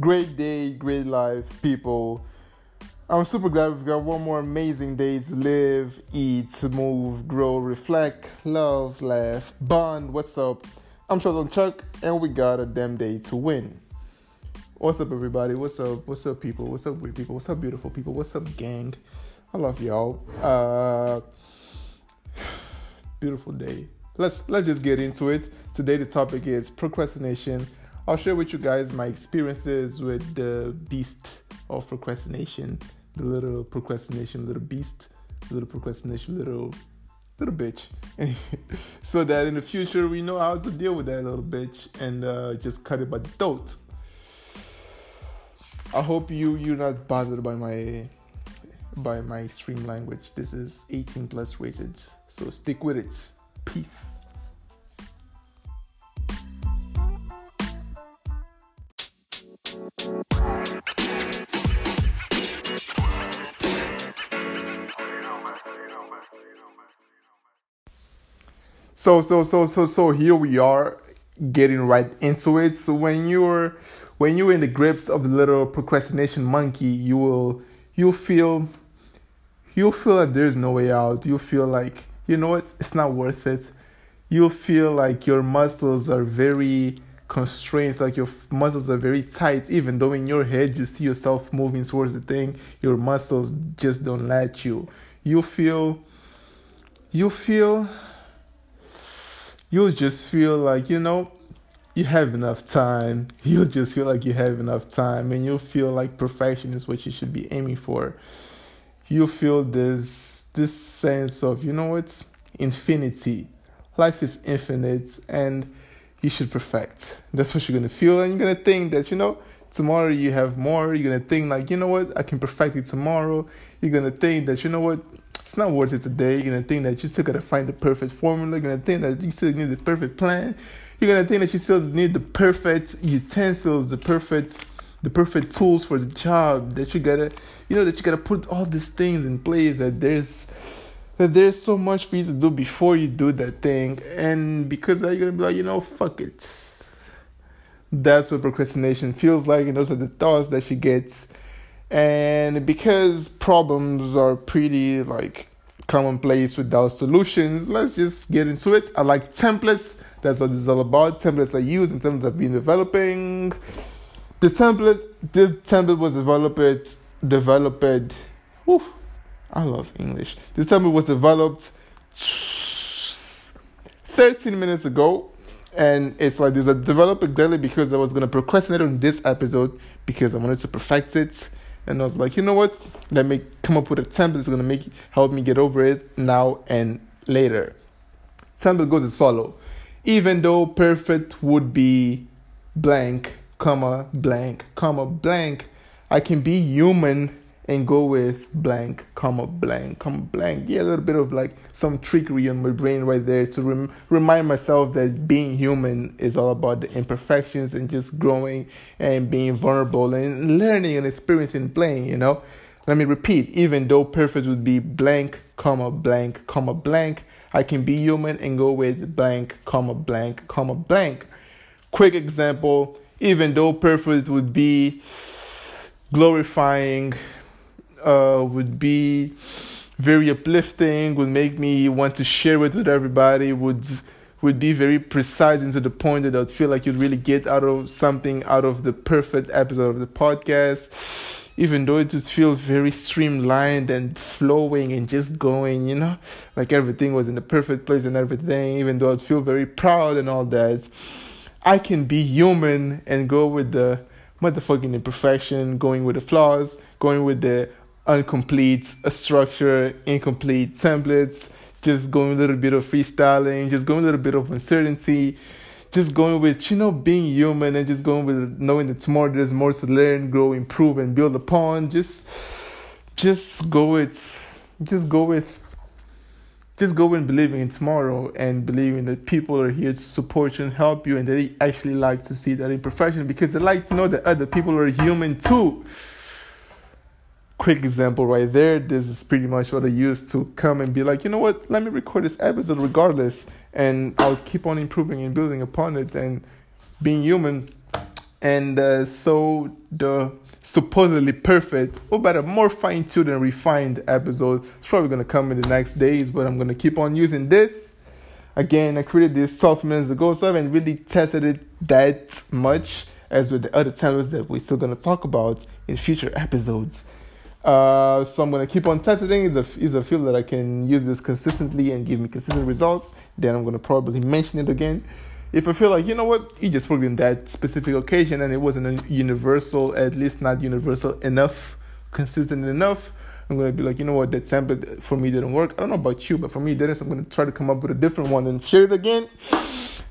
Great day, great life, people. I'm super glad we've got one more amazing day to live, eat, move, grow, reflect, love, laugh, bond. What's up? I'm Sheldon Chuck, and we got a damn day to win. What's up, everybody? What's up? What's up, people? What's up, weird people? What's up, beautiful people? What's up, gang? I love y'all. Uh, beautiful day. Let's let's just get into it. Today the topic is procrastination. I'll share with you guys my experiences with the beast of procrastination the little procrastination little beast, little procrastination little little bitch. so that in the future we know how to deal with that little bitch and uh, just cut it by the throat. I hope you you're not bothered by my by my extreme language. This is 18 plus rated, so stick with it. Peace. So so so so so here we are getting right into it. So when you're when you're in the grips of the little procrastination monkey, you will you'll feel you'll feel that there's no way out. You'll feel like you know what, it's not worth it. You'll feel like your muscles are very constrained, like your muscles are very tight, even though in your head you see yourself moving towards the thing, your muscles just don't let you. You feel you feel you'll just feel like, you know, you have enough time. You'll just feel like you have enough time and you'll feel like perfection is what you should be aiming for. You'll feel this this sense of, you know what, infinity. Life is infinite and you should perfect. That's what you're gonna feel, and you're gonna think that, you know, tomorrow you have more. You're gonna think like, you know what, I can perfect it tomorrow. You're gonna think that, you know what, it's not worth it today. You're gonna think that you still gotta find the perfect formula. You're gonna think that you still need the perfect plan. You're gonna think that you still need the perfect utensils, the perfect the perfect tools for the job that you gotta you know that you gotta put all these things in place that there's that there's so much for you to do before you do that thing and because that you're gonna be like you know fuck it that's what procrastination feels like and those are the thoughts that she gets and because problems are pretty like commonplace without solutions, let's just get into it. I like templates. That's what this is all about. Templates I use in terms of being developing. The template, this template was developed, developed. Whew, I love English. This template was developed 13 minutes ago and it's like there's a developer daily because I was gonna procrastinate on this episode because I wanted to perfect it and I was like, you know what? Let me come up with a template that's gonna make help me get over it now and later. Template goes as follow. Even though perfect would be blank, comma, blank, comma, blank, I can be human and go with blank, comma, blank, comma, blank. Yeah, a little bit of like some trickery on my brain right there to rem- remind myself that being human is all about the imperfections and just growing and being vulnerable and learning and experiencing playing, you know? Let me repeat, even though perfect would be blank, comma, blank, comma, blank, I can be human and go with blank, comma, blank, comma, blank. Quick example, even though perfect would be glorifying uh, would be very uplifting, would make me want to share it with everybody, would would be very precise and to the point that I'd feel like you'd really get out of something out of the perfect episode of the podcast. Even though it just feels very streamlined and flowing and just going, you know, like everything was in the perfect place and everything, even though I'd feel very proud and all that, I can be human and go with the motherfucking imperfection, going with the flaws, going with the incomplete structure, incomplete templates, just going a little bit of freestyling, just going a little bit of uncertainty, just going with, you know, being human and just going with knowing that tomorrow there's more to learn, grow, improve, and build upon. Just, just go with, just go with, just go in believing in tomorrow and believing that people are here to support you and help you and they actually like to see that imperfection because they like to know that other people are human too quick example right there. This is pretty much what I use to come and be like, you know what, let me record this episode regardless, and I'll keep on improving and building upon it. And being human, and uh, so the supposedly perfect, or better, more fine tuned and refined episode is probably gonna come in the next days, but I'm gonna keep on using this. Again, I created this 12 minutes ago, so I haven't really tested it that much as with the other templates that we're still gonna talk about in future episodes. Uh, so I'm gonna keep on testing. Is a is a field that I can use this consistently and give me consistent results. Then I'm gonna probably mention it again if I feel like you know what, you just worked in that specific occasion and it wasn't universal, at least not universal enough, consistent enough, I'm gonna be like, you know what, that template for me didn't work. I don't know about you, but for me it didn't. So I'm gonna try to come up with a different one and share it again.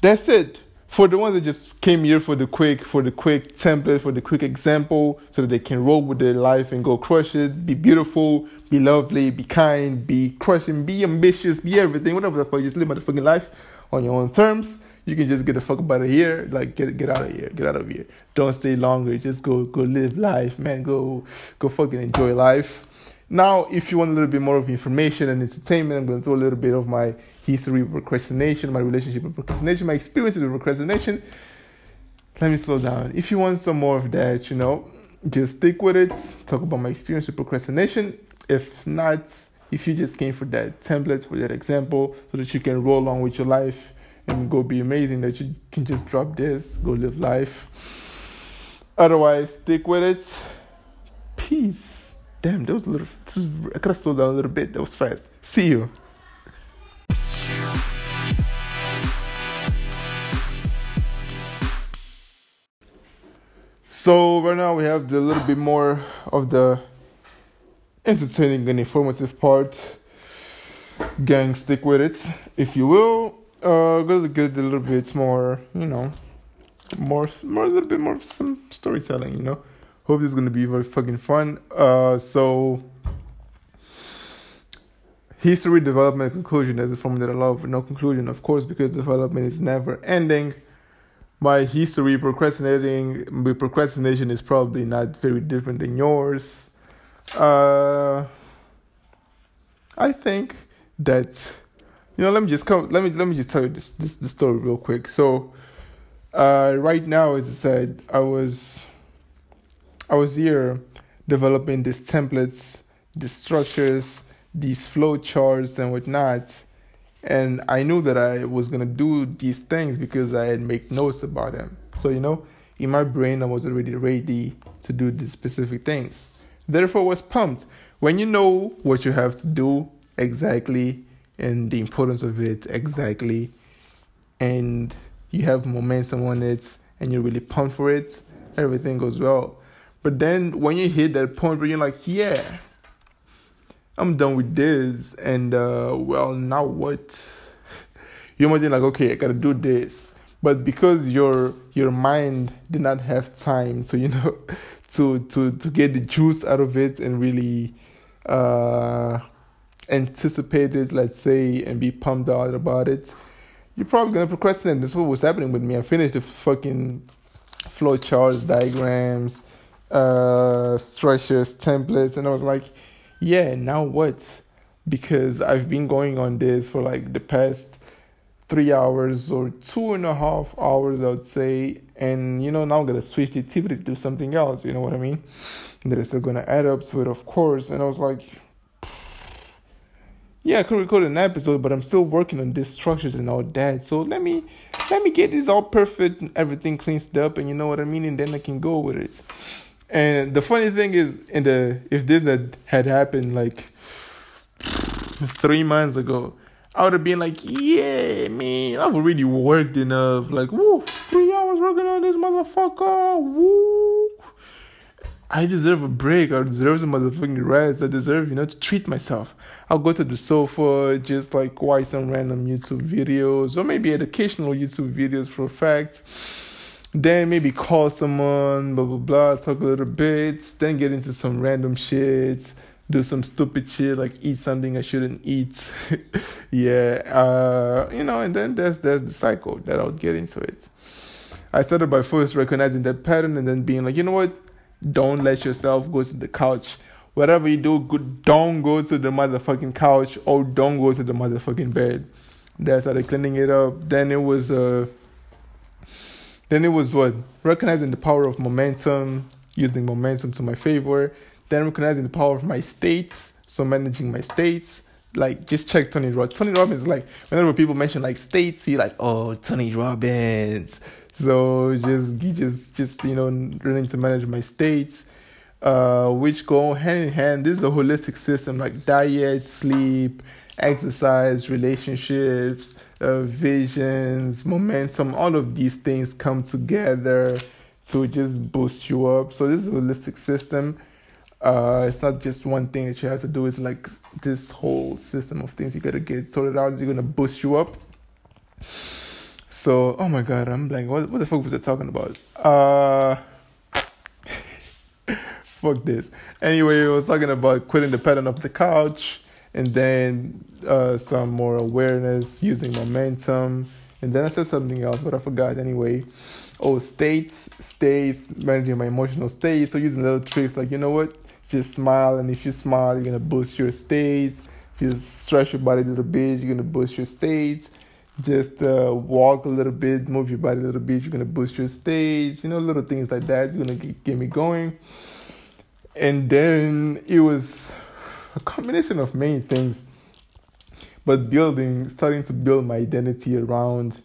That's it. For the ones that just came here for the quick, for the quick template, for the quick example, so that they can roll with their life and go crush it, be beautiful, be lovely, be kind, be crushing, be ambitious, be everything, whatever the fuck. Just live my fucking life on your own terms you can just get the fuck out of here. Like get get out of here. Get out of here. Don't stay longer. Just go go live life, man. Go go fucking enjoy life. Now, if you want a little bit more of information and entertainment, I'm going to throw a little bit of my history of procrastination, my relationship with procrastination, my experiences with procrastination. Let me slow down. If you want some more of that, you know, just stick with it. Talk about my experience with procrastination. If not, if you just came for that template, for that example, so that you can roll on with your life and go be amazing that you can just drop this, go live life. Otherwise, stick with it. Peace. Damn, that was a little. I could have slowed down a little bit. That was fast. See you. So right now we have the little bit more of the entertaining and informative part. Gang, stick with it, if you will uh, good, get a little bit more, you know, more, more, a little bit more of some storytelling, you know. Hope this is gonna be very fucking fun. Uh, so history, development, conclusion is a form that I love. No conclusion, of course, because development is never ending. My history procrastinating, my procrastination is probably not very different than yours. Uh, I think that you know, let me just come. Let me let me just tell you this this, this story real quick. So, uh, right now, as I said, I was I was here developing these templates, these structures, these flow charts and whatnot, and I knew that I was gonna do these things because I had make notes about them. So you know, in my brain, I was already ready to do these specific things. Therefore, I was pumped. When you know what you have to do exactly and the importance of it exactly, and you have momentum on it, and you're really pumped for it, everything goes well. But then when you hit that point where you're like, yeah, I'm done with this, and uh, well, now what? You might be like, okay, I gotta do this, but because your your mind did not have time to you know to to to get the juice out of it and really uh anticipate it, let's say, and be pumped out about it, you're probably gonna procrastinate. That's what was happening with me. I finished the fucking flow charts, diagrams, uh, structures, templates, and I was like, yeah, now what? Because I've been going on this for like the past three hours or two and a half hours, I would say. And you know, now I'm gonna switch the activity to do something else, you know what I mean? That is still gonna add up to it, of course. And I was like, yeah, I could record an episode, but I'm still working on these structures and all that. So let me let me get this all perfect and everything cleaned up, and you know what I mean, and then I can go with it. And the funny thing is, in the if this had had happened like three months ago, I would have been like, yeah, man, I've already worked enough. Like, woo, three hours working on this motherfucker. Woo. I deserve a break. I deserve some motherfucking rest. I deserve, you know, to treat myself. I'll go to the sofa, just like watch some random YouTube videos or maybe educational YouTube videos for a fact. Then maybe call someone, blah blah blah, talk a little bit, then get into some random shit, do some stupid shit like eat something I shouldn't eat. yeah, uh, you know, and then there's there's the cycle that I'll get into it. I started by first recognizing that pattern and then being like, you know what? Don't let yourself go to the couch whatever you do, don't go to the motherfucking couch or don't go to the motherfucking bed. They started cleaning it up. Then it was uh Then it was what? Recognizing the power of momentum, using momentum to my favor. Then recognizing the power of my states, so managing my states. Like just check Tony Robbins. Tony Robbins, like whenever people mention like states, he like, oh Tony Robbins. So just just just you know learning to manage my states, uh, which go hand in hand. This is a holistic system like diet, sleep, exercise, relationships, uh, visions, momentum, all of these things come together to just boost you up. So this is a holistic system. Uh, it's not just one thing that you have to do. It's like this whole system of things you gotta get sorted out. You're gonna boost you up. So, oh my god, I'm like, what, what the fuck was I talking about? Uh, fuck this. Anyway, I was talking about quitting the pattern of the couch and then uh, some more awareness using momentum and then i said something else but i forgot anyway. Oh states states managing my emotional state so using little tricks like you know what? Just smile and if you smile you're gonna boost your states. Just stretch your body a little bit you're gonna boost your states. Just uh, walk a little bit move your body a little bit you're gonna boost your states you know little things like that you're gonna get me going. And then it was a combination of many things, but building, starting to build my identity around,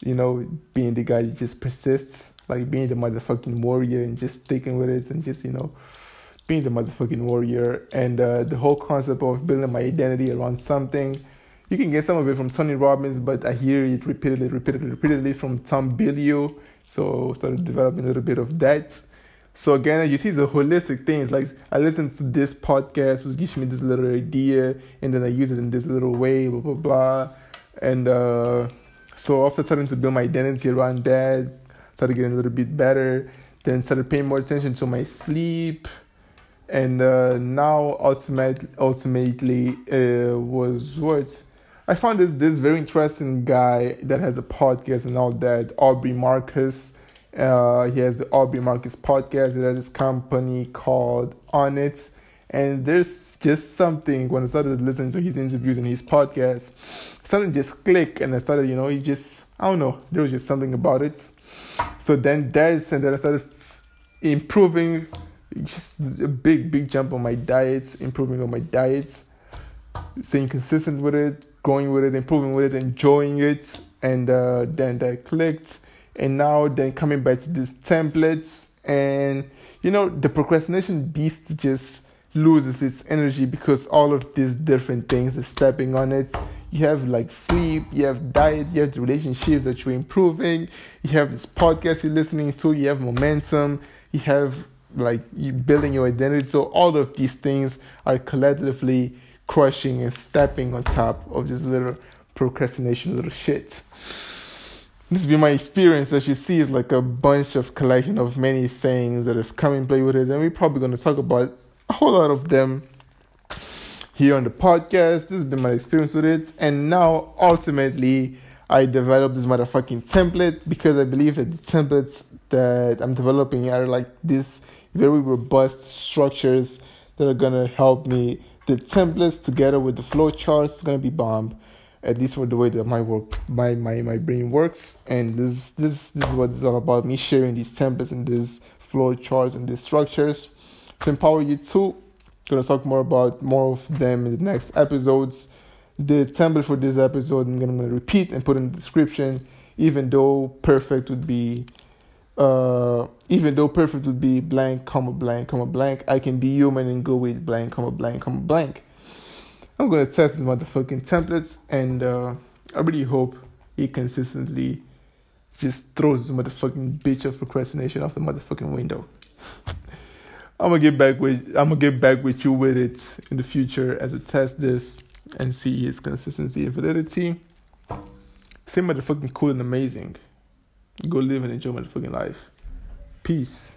you know, being the guy that just persists, like being the motherfucking warrior and just sticking with it and just, you know, being the motherfucking warrior and uh, the whole concept of building my identity around something. You can get some of it from Tony Robbins, but I hear it repeatedly, repeatedly, repeatedly from Tom Bilyeu. So started developing a little bit of that. So again, you see, the holistic things. Like I listen to this podcast, which gives me this little idea, and then I use it in this little way, blah blah blah. And uh, so after starting to build my identity around that, started getting a little bit better. Then started paying more attention to my sleep, and uh, now ultimately, ultimately uh, was what I found this this very interesting guy that has a podcast and all that, Aubrey Marcus uh, he has the Aubrey Marcus podcast. He has this company called Onnit. And there's just something when I started listening to his interviews and his podcast, something just clicked and I started, you know, he just I don't know, there was just something about it. So then that's and then I started improving just a big, big jump on my diet, improving on my diet, staying consistent with it, going with it, improving with it, enjoying it, and uh, then that clicked and now then coming back to these templates. And you know the procrastination beast just loses its energy because all of these different things are stepping on it. You have like sleep you have diet you have the relationship that you're improving. You have this podcast you're listening to you have momentum. You have like you building your identity. So all of these things are collectively crushing and stepping on top of this little procrastination little shit this has been my experience. As you see, is like a bunch of collection of many things that have come and play with it, and we're probably going to talk about a whole lot of them here on the podcast. This has been my experience with it, and now ultimately, I developed this motherfucking template because I believe that the templates that I'm developing are like these very robust structures that are gonna help me. The templates together with the flow charts is gonna be bomb at least for the way that my work my my, my brain works. And this this this is what it's all about me sharing these templates and these flow charts and these structures. To empower you too gonna talk more about more of them in the next episodes. The template for this episode i'm gonna, I'm gonna repeat and put in the description even though perfect would be uh even though perfect would be blank comma blank comma blank. I can be human and go with blank comma blank comma blank I'm gonna test these motherfucking templates, and uh, I really hope he consistently just throws this motherfucking bitch of procrastination off the motherfucking window. I'm gonna get back with I'm gonna get back with you with it in the future as I test this and see his consistency and validity. Say motherfucking cool and amazing. Go live and enjoy motherfucking life. Peace.